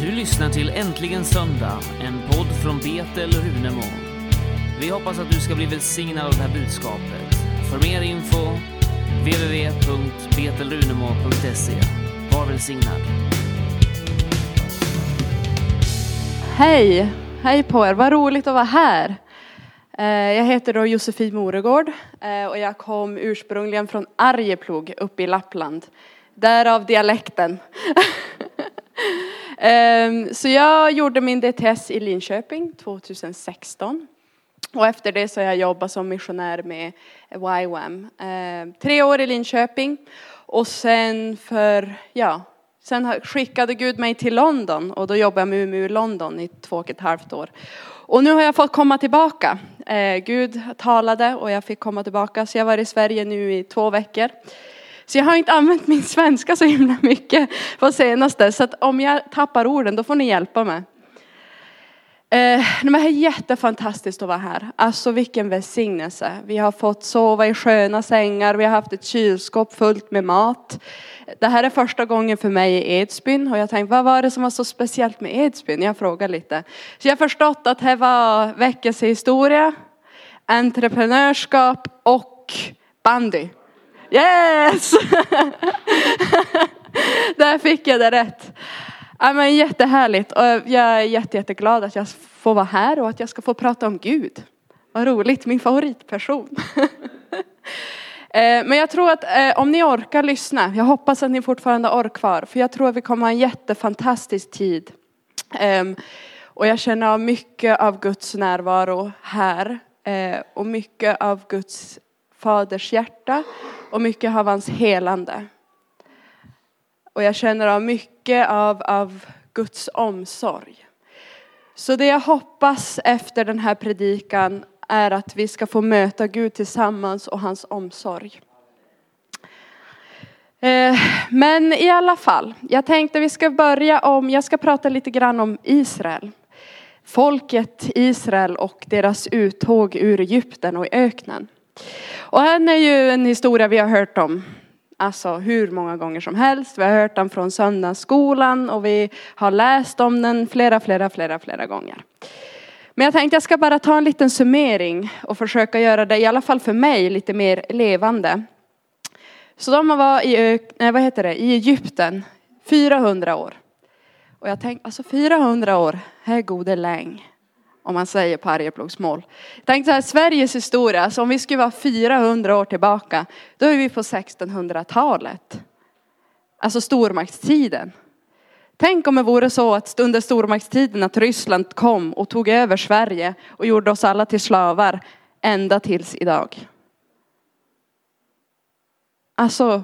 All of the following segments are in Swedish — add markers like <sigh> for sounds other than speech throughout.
Du lyssnar till Äntligen Söndag, en podd från Betel Runemo. Vi hoppas att du ska bli välsignad av det här budskapet. För mer info, www.betelrunemo.se. Var välsignad. Hej! Hej på er, vad roligt att vara här. Eh, jag heter då Josefin Moregård eh, och jag kom ursprungligen från Arjeplog uppe i Lappland. Därav dialekten. <laughs> Ehm, så jag gjorde min DTS i Linköping 2016. Och efter det så har jag jobbat som missionär med YWAM. Ehm, tre år i Linköping och sen för, ja, sen skickade Gud mig till London och då jobbade jag med Umeå i London i två och ett halvt år. Och nu har jag fått komma tillbaka. Ehm, Gud talade och jag fick komma tillbaka så jag var i Sverige nu i två veckor. Så jag har inte använt min svenska så himla mycket på senaste så att om jag tappar orden då får ni hjälpa mig. Eh, men det är jättefantastiskt att vara här. Alltså vilken välsignelse. Vi har fått sova i sköna sängar, vi har haft ett kylskåp fullt med mat. Det här är första gången för mig i Edsbyn och jag tänkte vad var det som var så speciellt med Edsbyn? Jag frågar lite. Så jag har förstått att det var väckelsehistoria, entreprenörskap och bandy. Yes! <laughs> Där fick jag det rätt. Ja, men jättehärligt och jag är jätte, jätteglad att jag får vara här och att jag ska få prata om Gud. Vad roligt, min favoritperson. <laughs> Eh, men jag tror att eh, om ni orkar lyssna, jag hoppas att ni fortfarande orkar kvar, för jag tror att vi kommer ha en jättefantastisk tid. Ehm, och jag känner av mycket av Guds närvaro här eh, och mycket av Guds faders hjärta och mycket av hans helande. Och jag känner av mycket av, av Guds omsorg. Så det jag hoppas efter den här predikan är att vi ska få möta Gud tillsammans och hans omsorg. Eh, men i alla fall, jag tänkte vi ska börja om, jag ska prata lite grann om Israel. Folket Israel och deras uttåg ur Egypten och i öknen. Och han är ju en historia vi har hört om Alltså hur många gånger som helst. Vi har hört den från söndagsskolan och vi har läst om den flera, flera, flera, flera gånger. Men jag tänkte jag ska bara ta en liten summering och försöka göra det, i alla fall för mig, lite mer levande. Så de var i, nej, vad heter det, i Egypten 400 år. Och jag tänkte, alltså 400 år, här är gode läng. Om man säger på Arjeplogsmål. Tänk så här, Sveriges historia, så om vi skulle vara 400 år tillbaka, då är vi på 1600-talet. Alltså stormaktstiden. Tänk om det vore så att under stormaktstiden att Ryssland kom och tog över Sverige och gjorde oss alla till slavar ända tills idag. Alltså,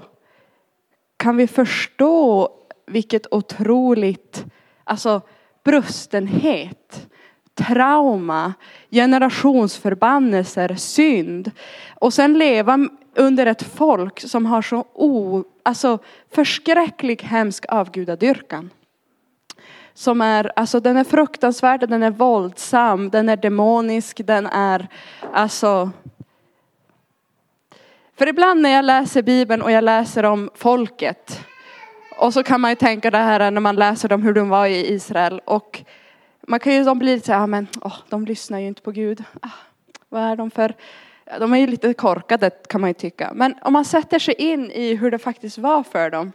kan vi förstå vilket otroligt, alltså brustenhet, trauma, generationsförbannelser, synd. Och sen leva under ett folk som har så o, alltså förskräcklig hemsk avgudadyrkan. Som är, alltså den är fruktansvärd, den är våldsam, den är demonisk, den är alltså för ibland när jag läser Bibeln och jag läser om folket och så kan man ju tänka det här när man läser om hur de var i Israel och man kan ju de bli lite så här, "Ja, men åh, de lyssnar ju inte på Gud. Ah, vad är de för? De är ju lite korkade kan man ju tycka. Men om man sätter sig in i hur det faktiskt var för dem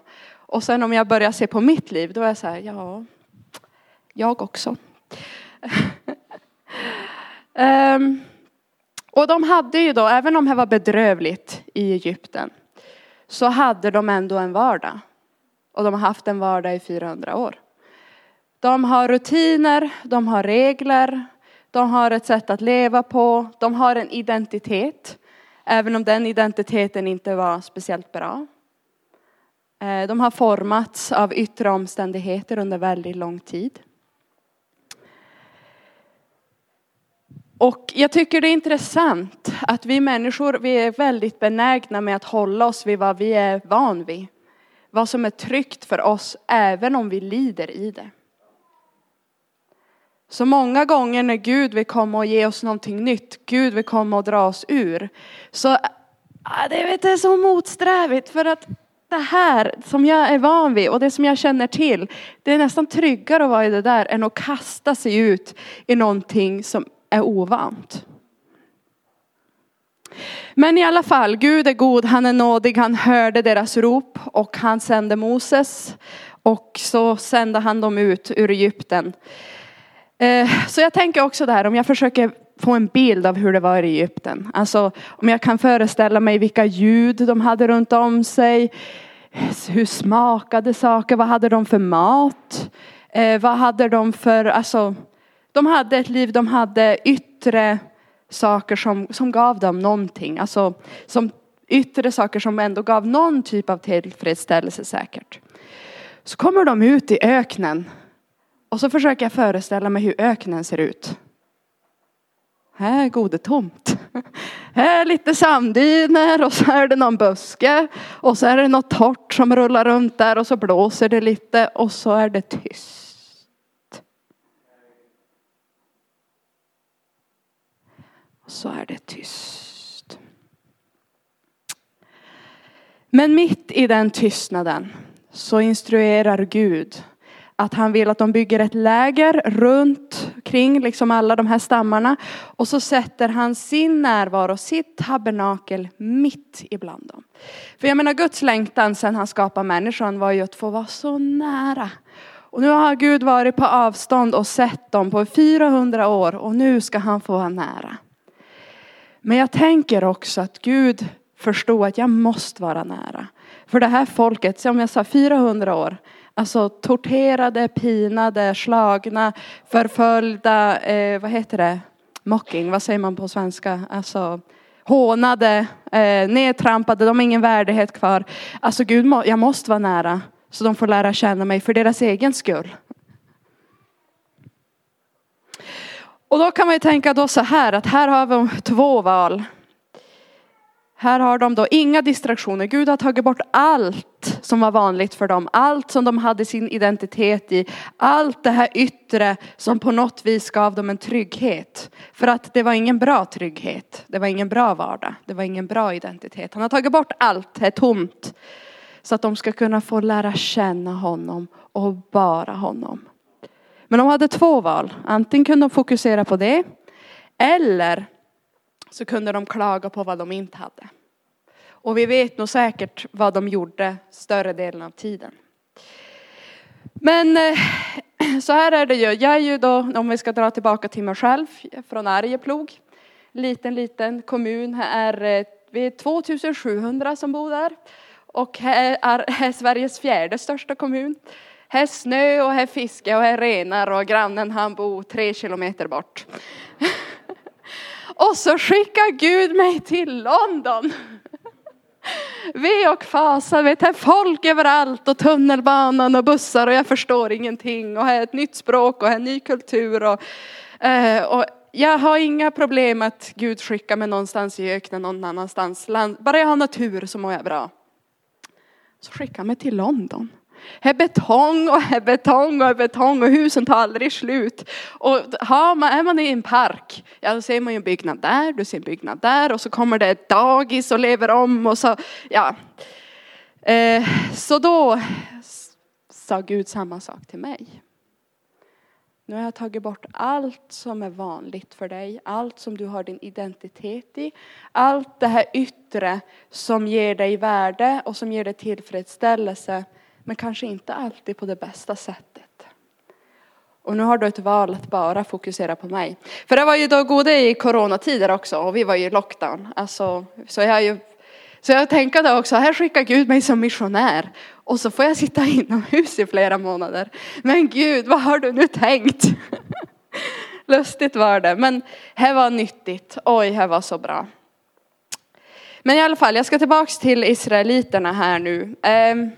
och sen om jag börjar se på mitt liv då är jag så här, ja, jag också. um, <laughs> och de hade ju då, även om det var bedrövligt i Egypten, så hade de ändå en vardag. Och de har haft en vardag i 400 år. De har rutiner, de har regler, de har ett sätt att leva på, de har en identitet. Även om den identiteten inte var speciellt bra. Eh, de har formats av yttre omständigheter under väldigt lång tid. Och jag tycker det är intressant att vi människor, vi är väldigt benägna med att hålla oss vid vad vi är van vid. Vad som är tryggt för oss även om vi lider i det. Så många gånger när Gud vill komma och ge oss någonting nytt, Gud vill komma och dra oss ur, så det vet är så motsträvigt för att det här som jag är van vid och det som jag känner till, det är nästan tryggare att vara i det där än att kasta sig ut i någonting som är ovant. Men i alla fall, Gud är god, han är nådig, han hörde deras rop och han sände Moses och så sände han dem ut ur Egypten. Eh, så jag tänker också där, om jag försöker få en bild av hur det var i Egypten. Alltså om jag kan föreställa mig vilka ljud de hade runt om sig. Hur smakade saker? Vad hade de för mat? Eh, vad hade de för, alltså de hade ett liv, de hade yttre saker som, som gav dem någonting. Alltså som yttre saker som ändå gav någon typ av tillfredsställelse säkert. Så kommer de ut i öknen och så försöker jag föreställa mig hur öknen ser ut. Här är gode tomt. Här är lite sanddyner och så är det någon buske och så är det något torrt som rullar runt där och så blåser det lite och så är det tyst. Och så är det tyst. Men mitt i den tystnaden så instruerar Gud att han vill att de bygger ett läger runt kring liksom alla de här stammarna. Och så sätter han sin närvaro, sitt tabernakel mitt ibland dem. För jag menar Guds längtan sen han skapade människan var ju att få vara så nära. Och nu har Gud varit på avstånd och sett dem på 400 år och nu ska han få vara nära. Men jag tänker också att Gud förstod att jag måste vara nära. För det här folket, som jag sa 400 år, Alltså torterade, pinade, slagna, förföljda, eh, vad heter det? Mocking, vad säger man på svenska? Alltså hånade, eh, nedtrampade, de har ingen värdighet kvar. Alltså Gud, jag måste vara nära så de får lära känna mig för deras egen skull. Och då kan man ju tänka då så här att här har vi två val. Här har de då inga distraktioner. Gud har tagit bort allt som var vanligt för dem. Allt som de hade sin identitet i. Allt det här yttre som på något vis gav dem en trygghet. För att det var ingen bra trygghet. Det var ingen bra vardag. Det var ingen bra identitet. Han har tagit bort allt, det är tomt. Så att de ska kunna få lära känna honom och bara honom. Men de hade två val. Antingen kunde de fokusera på det. Eller så kunde de klaga på vad de inte hade. Och vi vet nog säkert vad de gjorde större delen av tiden. Men eh, <clears throat> så här är det ju. Jag är ju då, om vi ska dra tillbaka till mig själv, från Arjeplog. Liten, liten kommun. Här är, eh, vi är 2700 som bor där. Och här är, <laughs> här är Sveriges fjärde största kommun. Här är snö och här är fiske och här är renar och grannen han bor tre kilometer bort. <laughs> Och så skickar Gud mig till London. <laughs> Ve och fasa, vet här folk överallt och tunnelbanan och bussar och jag förstår ingenting och här är ett nytt språk och här är en ny kultur och, eh, och jag har inga problem att Gud skickar mig någonstans i öknen någon annanstans. Bara jag har natur så mår jag bra. Så skickar mig till London. Här är betong och här betong och här betong och husen tar aldrig slut. Och har man, är man i en park, ja då ser man ju en byggnad där, du ser en byggnad där och så kommer det ett dagis och lever om och så, ja. Eh, så då sa Gud samma sak till mig. Nu har jag tagit bort allt som är vanligt för dig, allt som du har din identitet i, allt det här yttre som ger dig värde och som ger dig tillfredsställelse men kanske inte alltid på det bästa sättet. Och nu har du ett val att bara fokusera på mig. För det var ju då gode i coronatider också och vi var ju i lockdown. Alltså, så jag ju så jag tänkte också, här skickar Gud mig som missionär och så får jag sitta <laughs> inomhus i flera månader. Men Gud, vad har du nu tänkt? <laughs> Lustigt var det, men det var nyttigt. Oj, det var så bra. Men i alla fall, jag ska tillbaks till israeliterna här nu. Ehm,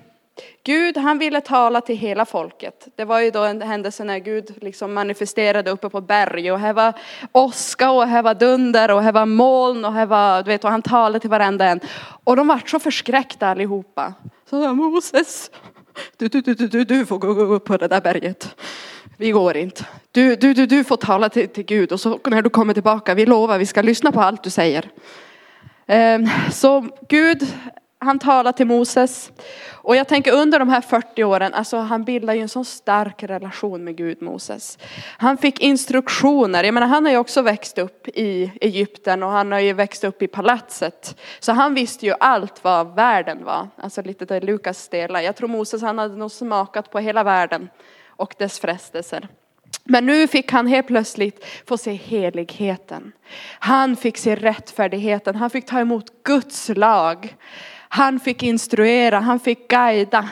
Gud han ville tala till hela folket. Det var ju då en händelse när Gud liksom manifesterade uppe på berg och här var åska och här var dunder och här var moln och här var, du vet, och han talade till varenda en. Och de var så förskräckta allihopa. Så sa Moses, du, du, du, du, du får gå upp på det där berget. Vi går inte. Du, du, du, du får tala till, till Gud och så när du kommer tillbaka, vi lovar vi ska lyssna på allt du säger. Ehm, så Gud han talar till Moses. Och jag tänker under de här 40 åren, alltså han bildar ju en så stark relation med Gud, Moses. Han fick instruktioner, jag menar han har ju också växt upp i Egypten och han har ju växt upp i palatset. Så han visste ju allt vad världen var, alltså lite där Lukas delar. Jag tror Moses han hade nog smakat på hela världen och dess frestelser. Men nu fick han helt plötsligt få se heligheten. Han fick se rättfärdigheten, han fick ta emot Guds lag. Han fick instruera, han fick guida.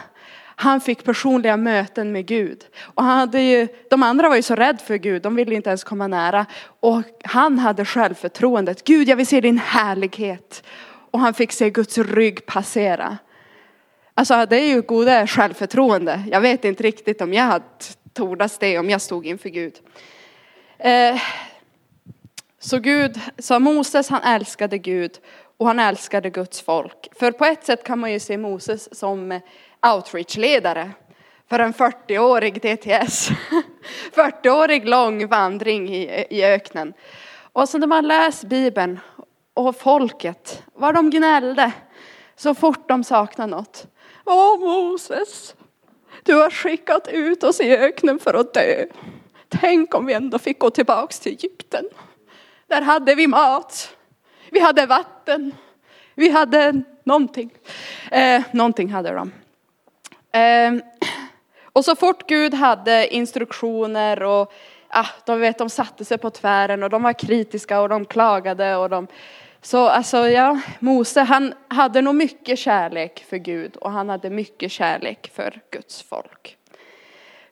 Han fick personliga möten med Gud. Och han hade ju, de andra var ju så rädda för Gud, de ville inte ens komma nära. Och han hade självförtroendet. Gud, jag vill se din härlighet. Och han fick se Guds rygg passera. Alltså det är ju goda självförtroende. Jag vet inte riktigt om jag hade tordas det om jag stod inför Gud. Eh, så Gud, så Moses han älskade Gud och han älskade Guds folk. För på ett sätt kan man ju se Moses som eh, outreach-ledare för en 40-årig DTS. 40-årig lång vandring i, i öknen. Och så när man läser Bibeln och folket, vad de gnällde så fort de saknade något. Åh Moses, du har skickat ut oss i öknen för att dö. Tänk om vi ändå fick gå tillbaks till Egypten. Där hade vi mat. Vi hade vatten. Vi hade någonting. Eh, någonting hade de. Eh, och så fort Gud hade instruktioner och ah, de, vet, de satte sig på tvären och de var kritiska och de klagade och de så alltså ja, Mose han hade nog mycket kärlek för Gud och han hade mycket kärlek för Guds folk.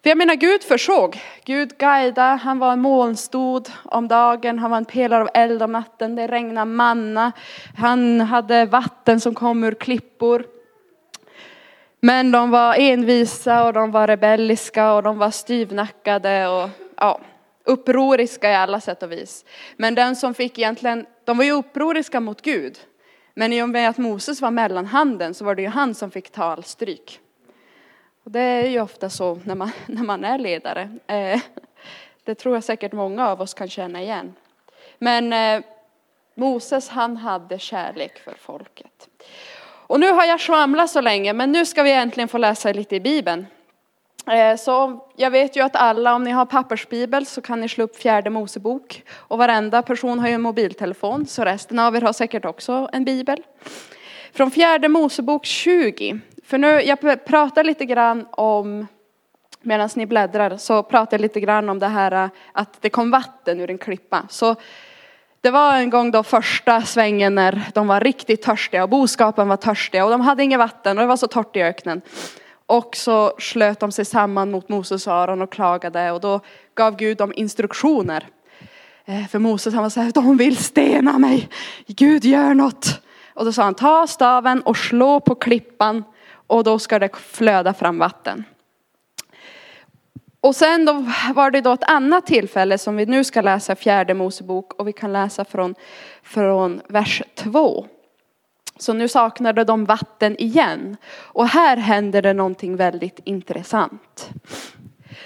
För jag menar Gud försåg, Gud guidade, han var en molnstod om dagen, han var en pelare av eld om natten, det regnade manna, han hade vatten som kom ur klippor. Men de var envisa och de var rebelliska och de var styvnackade och ja, upproriska i alla sätt och vis. Men den som fick egentligen, de var ju upproriska mot Gud. Men i och med att Moses var mellanhanden så var det ju han som fick ta all stryk. Och det är ju ofta så när man, <laughs> när man är ledare. Eh, det tror jag säkert många av oss kan känna igen. Men eh, Moses han hade kärlek för folket. Och nu har jag svamlat så länge men nu ska vi äntligen få läsa lite i Bibeln. Eh, så jag vet ju att alla, om ni har pappersbibel så kan ni slå upp fjärde Mosebok. Och varenda person har ju en mobiltelefon, så resten av er har säkert också en bibel. Från fjärde Mosebok 20. För nu, jag pratar lite grann om, medan ni bläddrar, så pratar jag lite grann om det här äh, att det kom vatten ur en klippa. Så det var en gång då första svängen när de var riktigt törstiga och boskapen var törstiga och de hade inget vatten och det var så torrt i öknen. Och så slöt de sig samman mot Moses och Aron och klagade och då gav Gud dem instruktioner. Eh, för Moses han var så här, de vill stena mig. Gud gör något. Och då sa han, ta staven och slå på klippan och då ska det flöda fram vatten. Och sen då var det då ett annat tillfälle som vi nu ska läsa fjärde Mosebok och vi kan läsa från, från vers 2. Så nu saknade de vatten igen. Och här händer det någonting väldigt intressant.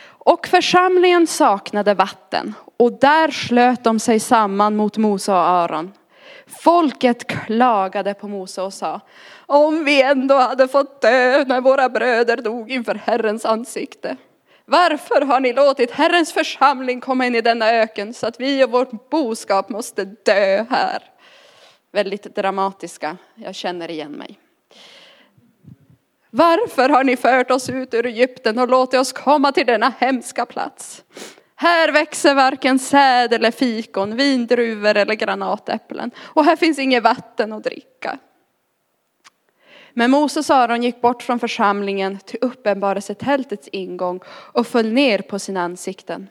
Och församlingen saknade vatten och där slöt de sig samman mot Mose och Aron. Folket klagade på Mose och sa, om vi ändå hade fått dö när våra bröder dog inför Herrens ansikte. Varför har ni låtit Herrens församling komma in i denna öken så att vi och vårt boskap måste dö här? väldigt dramatiska. Jag känner igen mig. Varför har ni fört oss ut ur Egypten och låtit oss komma till denna hemska plats? Här växer varken säd eller fikon, vindruvor eller granatäpplen. Och här finns inget vatten att dricka. Men Moses och Aron gick bort från församlingen till uppenbarelsetältets ingång och föll ner på sina ansikten.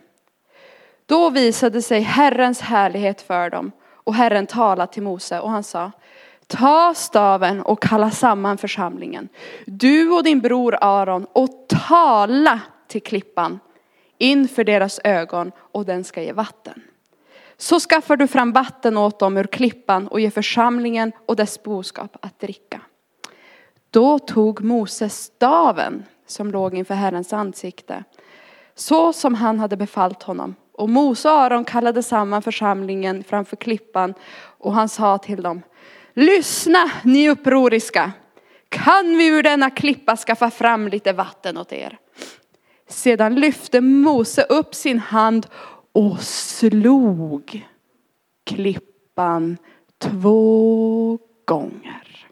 Då visade sig Herrens härlighet för dem och Herren talade till Mose och han sa, ta staven och kalla samman församlingen, du och din bror Aron och tala till klippan inför deras ögon och den ska ge vatten. Så skaffar du fram vatten åt dem ur klippan och ger församlingen och dess boskap att dricka. Då tog Moses staven som låg inför Herrens ansikte, så som han hade befallt honom och Mose och Aron kallade samman församlingen framför klippan och han sa till dem, lyssna ni upproriska. kan vi ur denna klippa skaffa fram lite vatten åt er? Sedan lyfte Mose upp sin hand och slog klippan två gånger.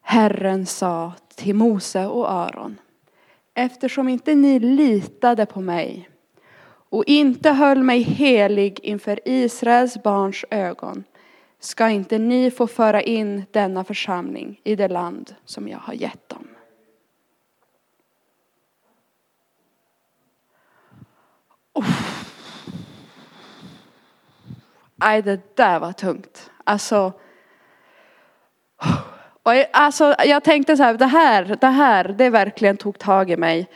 Herren sa till Mose och Aron, eftersom inte ni litade på mig och inte höll mig helig inför Israels barns ögon ska inte ni få föra in denna församling i det land som jag har gett dem. Nej, det där var tungt. Alltså, och jag, alltså, jag tänkte så här, det här, det här, det verkligen tog tag i mig.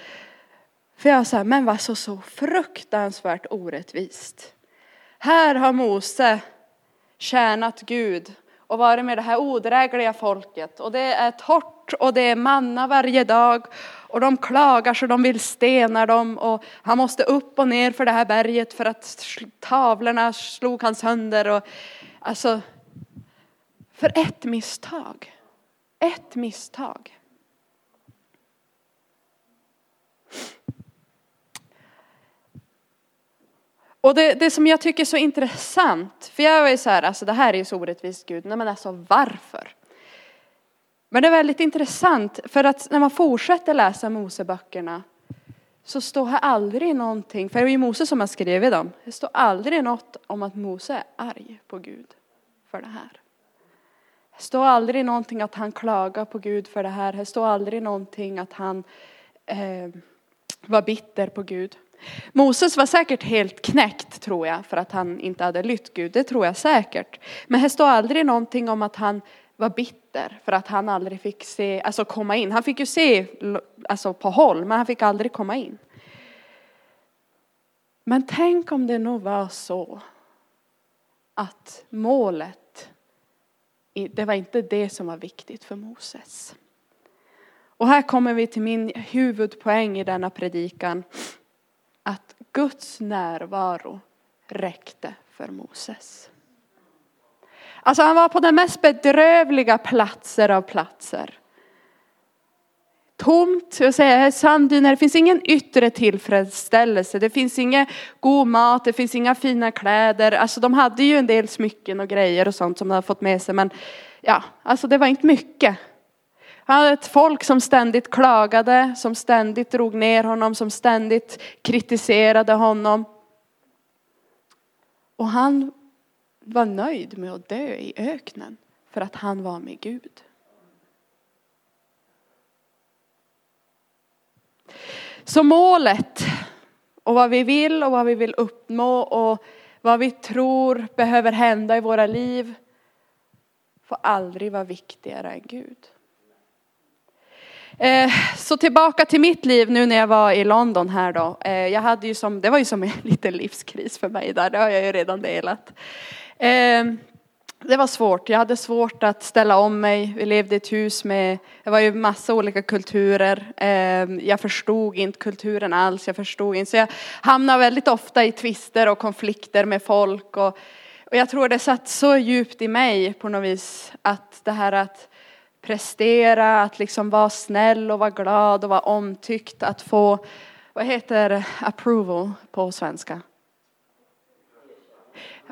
För jag sa, men vad så, så fruktansvärt orättvist. Här har Mose tjänat Gud och varit med det här odrägliga folket. Och det är torrt och det är manna varje dag. Och de klagar så de vill stena dem. Och han måste upp och ner för det här berget för att tavlorna slog han sönder. Och, alltså, för ett misstag. Ett misstag. Och det, det som jag tycker är så intressant, för jag var ju så här, alltså det här är ju så orättvist Gud, nej men alltså varför? Men det är väldigt intressant, för att när man fortsätter läsa Moseböckerna så står här aldrig någonting, för det är ju Mose som har skrivit dem, det står aldrig något om att Mose är arg på Gud för det här. Det står aldrig någonting att han klagar på Gud för det här, det står aldrig någonting att han eh, var bitter på Gud. Moses var säkert helt knäckt tror jag för att han inte hade lytt Gud, det tror jag säkert. Men det står aldrig någonting om att han var bitter för att han aldrig fick se, alltså komma in. Han fick ju se alltså på håll men han fick aldrig komma in. Men tänk om det nog var så att målet, det var inte det som var viktigt för Moses. Och här kommer vi till min huvudpoäng i denna predikan att Guds närvaro räckte för Moses. Alltså han var på den mest bedrövliga platser av platser. Tomt, jag säger sanddyner, det finns ingen yttre tillfredsställelse, det finns ingen god mat, det finns inga fina kläder. Alltså de hade ju en del smycken och grejer och sånt som de hade fått med sig men ja, alltså det var inte mycket. Han hade ett folk som ständigt klagade, som ständigt drog ner honom, som ständigt kritiserade honom. Och han var nöjd med att dö i öknen för att han var med Gud. Så målet och vad vi vill och vad vi vill uppnå och vad vi tror behöver hända i våra liv får aldrig vara viktigare än Gud. Eh, så tillbaka till mitt liv nu när jag var i London här då. Eh, jag hade ju som, det var ju som en <laughs> liten livskris för mig där, det har jag ju redan delat. Eh, det var svårt, jag hade svårt att ställa om mig. Vi levde i ett hus med, det var ju massa olika kulturer. Eh, jag förstod inte kulturen alls, jag förstod inte. Så jag hamnade väldigt ofta i tvister och konflikter med folk. Och, och jag tror det satt så djupt i mig på något vis att det här att prestera, att liksom vara snäll och vara glad och vara omtyckt, att få, vad heter approval på svenska?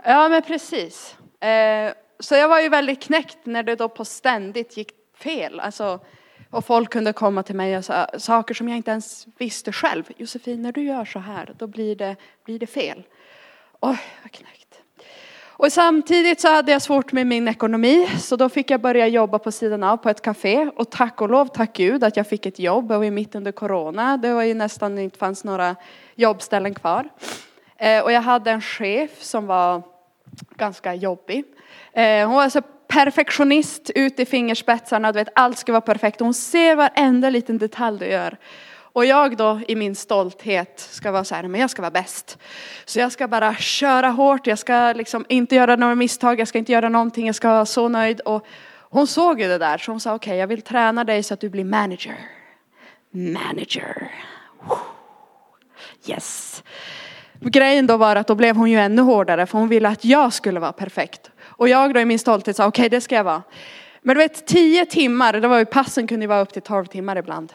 Ja men precis. Eh, så jag var ju väldigt knäckt när det då på ständigt gick fel. Alltså, och folk kunde komma till mig och säga saker som jag inte ens visste själv. Josefin, när du gör så här, då blir det, blir det fel. Oj, vad knäckt. Och samtidigt så hade jag svårt med min ekonomi så då fick jag börja jobba på sidan av på ett café och tack och lov, tack Gud att jag fick ett jobb. Jag var mitt under corona. Det var ju nästan inte fanns några jobbställen kvar. Eh, och jag hade en chef som var ganska jobbig. Eh, hon var så perfektionist ut i fingerspetsarna, du vet allt ska vara perfekt. Hon ser varenda liten detalj du gör. Och jag då i min stolthet ska vara så här, men jag ska vara bäst. Så jag ska bara köra hårt, jag ska liksom inte göra några misstag, jag ska inte göra någonting, jag ska vara så nöjd. Och hon såg ju det där så hon sa okej, okay, jag vill träna dig så att du blir manager. Manager. Yes. Grejen då var att då blev hon ju ännu hårdare för hon ville att jag skulle vara perfekt. Och jag då i min stolthet sa okej okay, det ska jag vara. Men du vet tio timmar, det var ju passen kunde ju vara upp till tolv timmar ibland.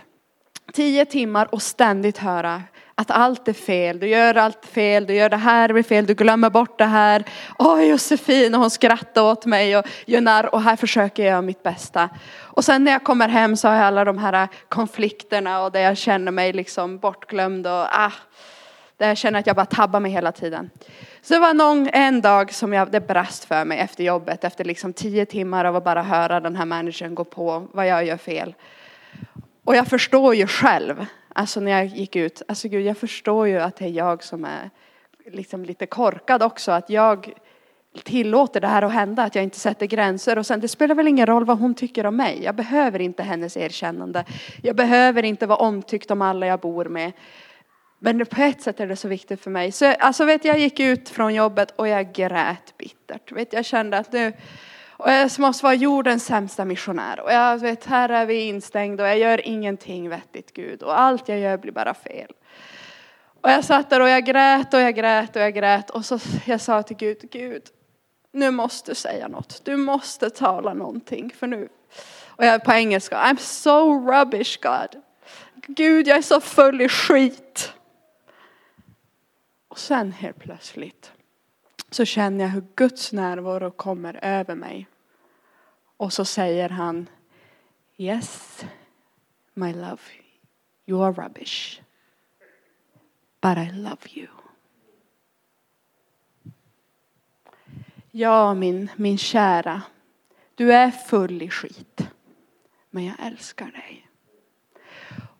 Tio timmar och ständigt höra att allt är fel, du gör allt fel, du gör det här blir fel, du glömmer bort det här. Åh Josefin, och hon skrattar åt mig och gör och här försöker jag mitt bästa. Och sen när jag kommer hem så har jag alla de här konflikterna och där jag känner mig liksom bortglömd och ah, där jag känner att jag bara tabbar mig hela tiden. Så det var någon, en dag som jag, det brast för mig efter jobbet, efter liksom tio timmar av att bara höra den här managern gå på vad jag gör fel. Och jag förstår ju själv, alltså när jag gick ut, alltså gud jag förstår ju att det är jag som är liksom lite korkad också, att jag tillåter det här att hända, att jag inte sätter gränser. Och sen det spelar väl ingen roll vad hon tycker om mig. Jag behöver inte hennes erkännande. Jag behöver inte vara omtyckt om alla jag bor med. Men på ett sätt är det så viktigt för mig. Så alltså vet jag gick ut från jobbet och jag grät bittert. Vet, jag kände att nu, och jag måste vara jordens sämsta missionär. Och jag vet, här är vi instängda och jag gör ingenting vettigt Gud. Och allt jag gör blir bara fel. Och jag satt där och jag grät och jag grät och jag grät. Och så jag sa till Gud, Gud, nu måste du säga något. Du måste tala någonting för nu. Och jag är på engelska, I'm so rubbish God. Gud, jag är så full i skit. Och sen helt plötsligt så känner jag hur Guds närvaro kommer över mig. Och så säger han Yes, my love, you are rubbish. But I love you. Ja, min, min kära, du är full i skit. Men jag älskar dig.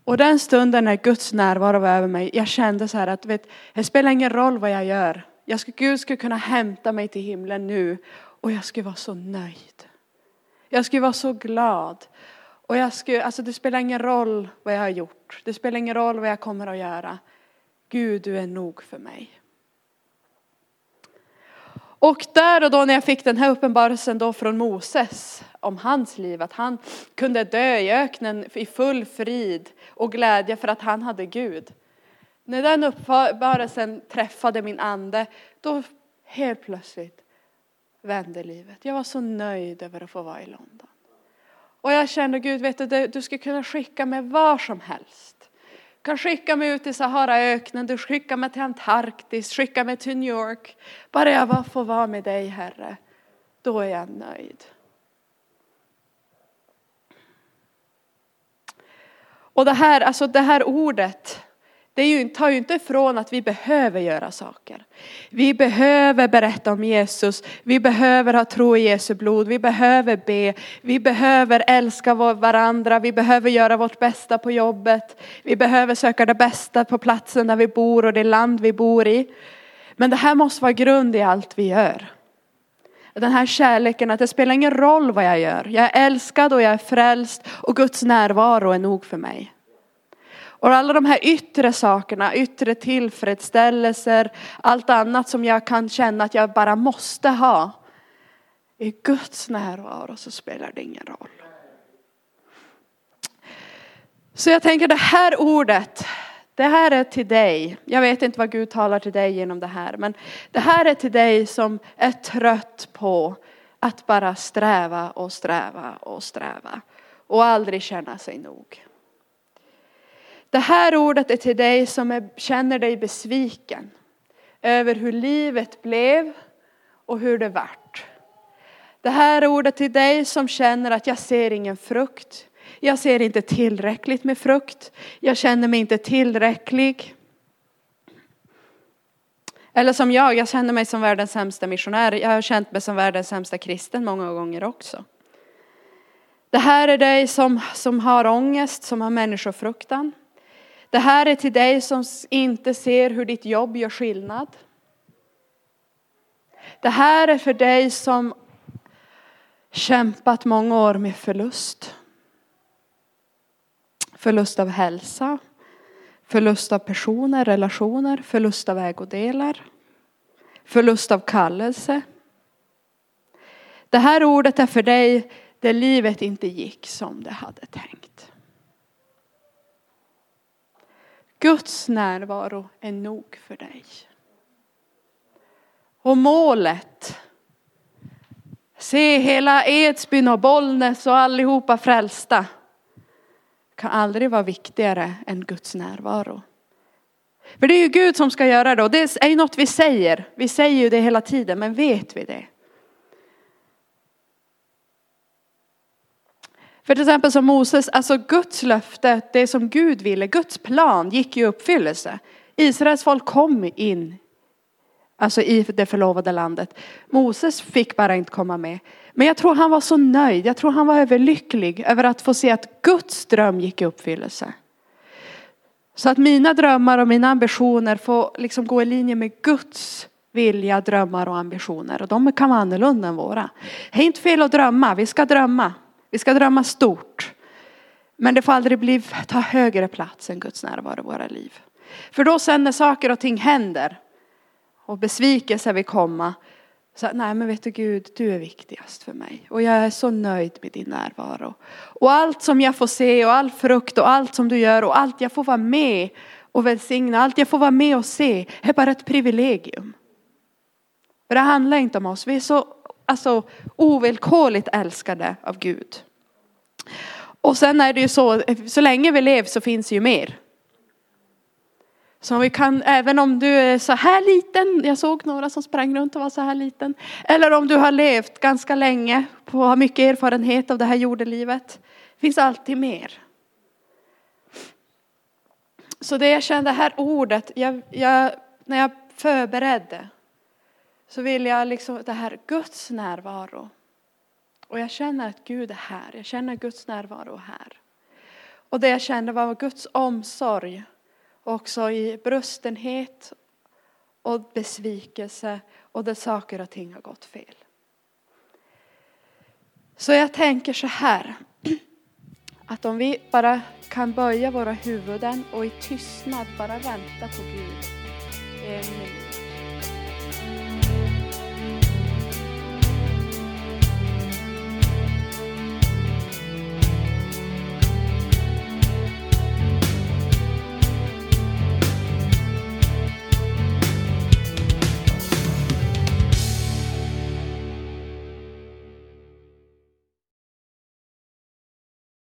Och den stunden när Guds närvaro var över mig, jag kände så här att vet, det spelar ingen roll vad jag gör. Jag skulle, Gud skulle kunna hämta mig till himlen nu och jag skulle vara så nöjd. Jag skulle vara så glad. Och jag skulle, alltså det spelar ingen roll vad jag har gjort. Det spelar ingen roll vad jag kommer att göra. Gud, du är nog för mig. Och där och då när jag fick den här uppenbarelsen då från Moses om hans liv, att han kunde dö i öknen i full frid och glädje för att han hade Gud. När den uppenbarelsen träffade min ande, då helt plötsligt vände livet. Jag var så nöjd över att få vara i London. Och jag kände, Gud, vet du, du skulle kunna skicka mig var som helst Du kan skicka mig ut i Saharaöknen, du skickar mig till Antarktis, skicka mig till New York. Bara jag får vara med dig Herre, då är jag nöjd. Och det här, alltså det här ordet, det ju, tar ju inte ifrån att vi behöver göra saker. Vi behöver berätta om Jesus, vi behöver ha tro i Jesu blod, vi behöver be, vi behöver älska varandra, vi behöver göra vårt bästa på jobbet, vi behöver söka det bästa på platsen där vi bor och det land vi bor i. Men det här måste vara grund i allt vi gör. Den här kärleken att det spelar ingen roll vad jag gör. Jag är älskad och jag är frälst och Guds närvaro är nog för mig. Och alla de här yttre sakerna, yttre tillfredsställelser, allt annat som jag kan känna att jag bara måste ha. I Guds närvaro så spelar det ingen roll. Så jag tänker det här ordet, det här är till dig. Jag vet inte vad Gud talar till dig genom det här, men det här är till dig som är trött på att bara sträva och sträva och sträva och aldrig känna sig nog. Det här ordet är till dig som är, känner dig besviken över hur livet blev och hur det vart. Det här är ordet till dig som känner att jag ser ingen frukt. Jag ser inte tillräckligt med frukt. Jag känner mig inte tillräcklig. Eller som jag, jag känner mig som världens sämsta missionär. Jag har känt mig som världens sämsta kristen många gånger också. Det här är dig som, som har ångest, som har människofruktan. Det här är till dig som inte ser hur ditt jobb gör skillnad. Det här är för dig som kämpat många år med förlust. Förlust av hälsa, förlust av personer, relationer, förlust av ägodelar, förlust av kallelse. Det här ordet är för dig där livet inte gick som det hade tänkt. Guds närvaro är nog för dig. Och målet, se hela Edsbyn och Bollnäs och allihopa frälsta. Kan aldrig vara viktigare än Guds närvaro. För det är ju Gud som ska göra det och det är ju något vi säger. Vi säger ju det hela tiden, men vet vi det? För till exempel som Moses, alltså Guds löfte, det som Gud ville, Guds plan gick i uppfyllelse. Israels folk kom in, alltså i det förlovade landet. Moses fick bara inte komma med. Men jag tror han var så nöjd, jag tror han var överlycklig över att få se att Guds dröm gick i uppfyllelse. Så att mina drömmar och mina ambitioner får liksom gå i linje med Guds vilja, drömmar och ambitioner. Och de kan vara annorlunda än våra. Det är inte fel att drömma, vi ska drömma. Vi ska drömma stort. Men det får aldrig bli, ta högre plats än Guds närvaro i våra liv. För då sen när saker och ting händer och besvikelse vill komma. Så nej men vet du Gud, du är viktigast för mig. Och jag är så nöjd med din närvaro. Och allt som jag får se och all frukt och allt som du gör och allt jag får vara med och välsigna, allt jag får vara med och se är bara ett privilegium. För det handlar inte om oss, vi är så alltså, ovillkorligt älskade av Gud. Och sen är det ju så, så länge vi lever så finns det ju mer. Så vi kan, även om du är så här liten, jag såg några som sprang runt och var så här liten. Eller om du har levt ganska länge och har mycket erfarenhet av det här jordelivet. finns alltid mer. Så det jag kände, det här ordet, jag, jag, när jag förberedde så vill jag liksom det här Guds närvaro. Och jag känner att Gud är här. Jag känner Guds närvaro här. Och det jag kände var Guds omsorg. Också i brustenhet och besvikelse och där saker och ting har gått fel. Så jag tänker så här. <clears throat> Att om vi bara kan böja våra huvuden och i tystnad bara vänta på Gud en minut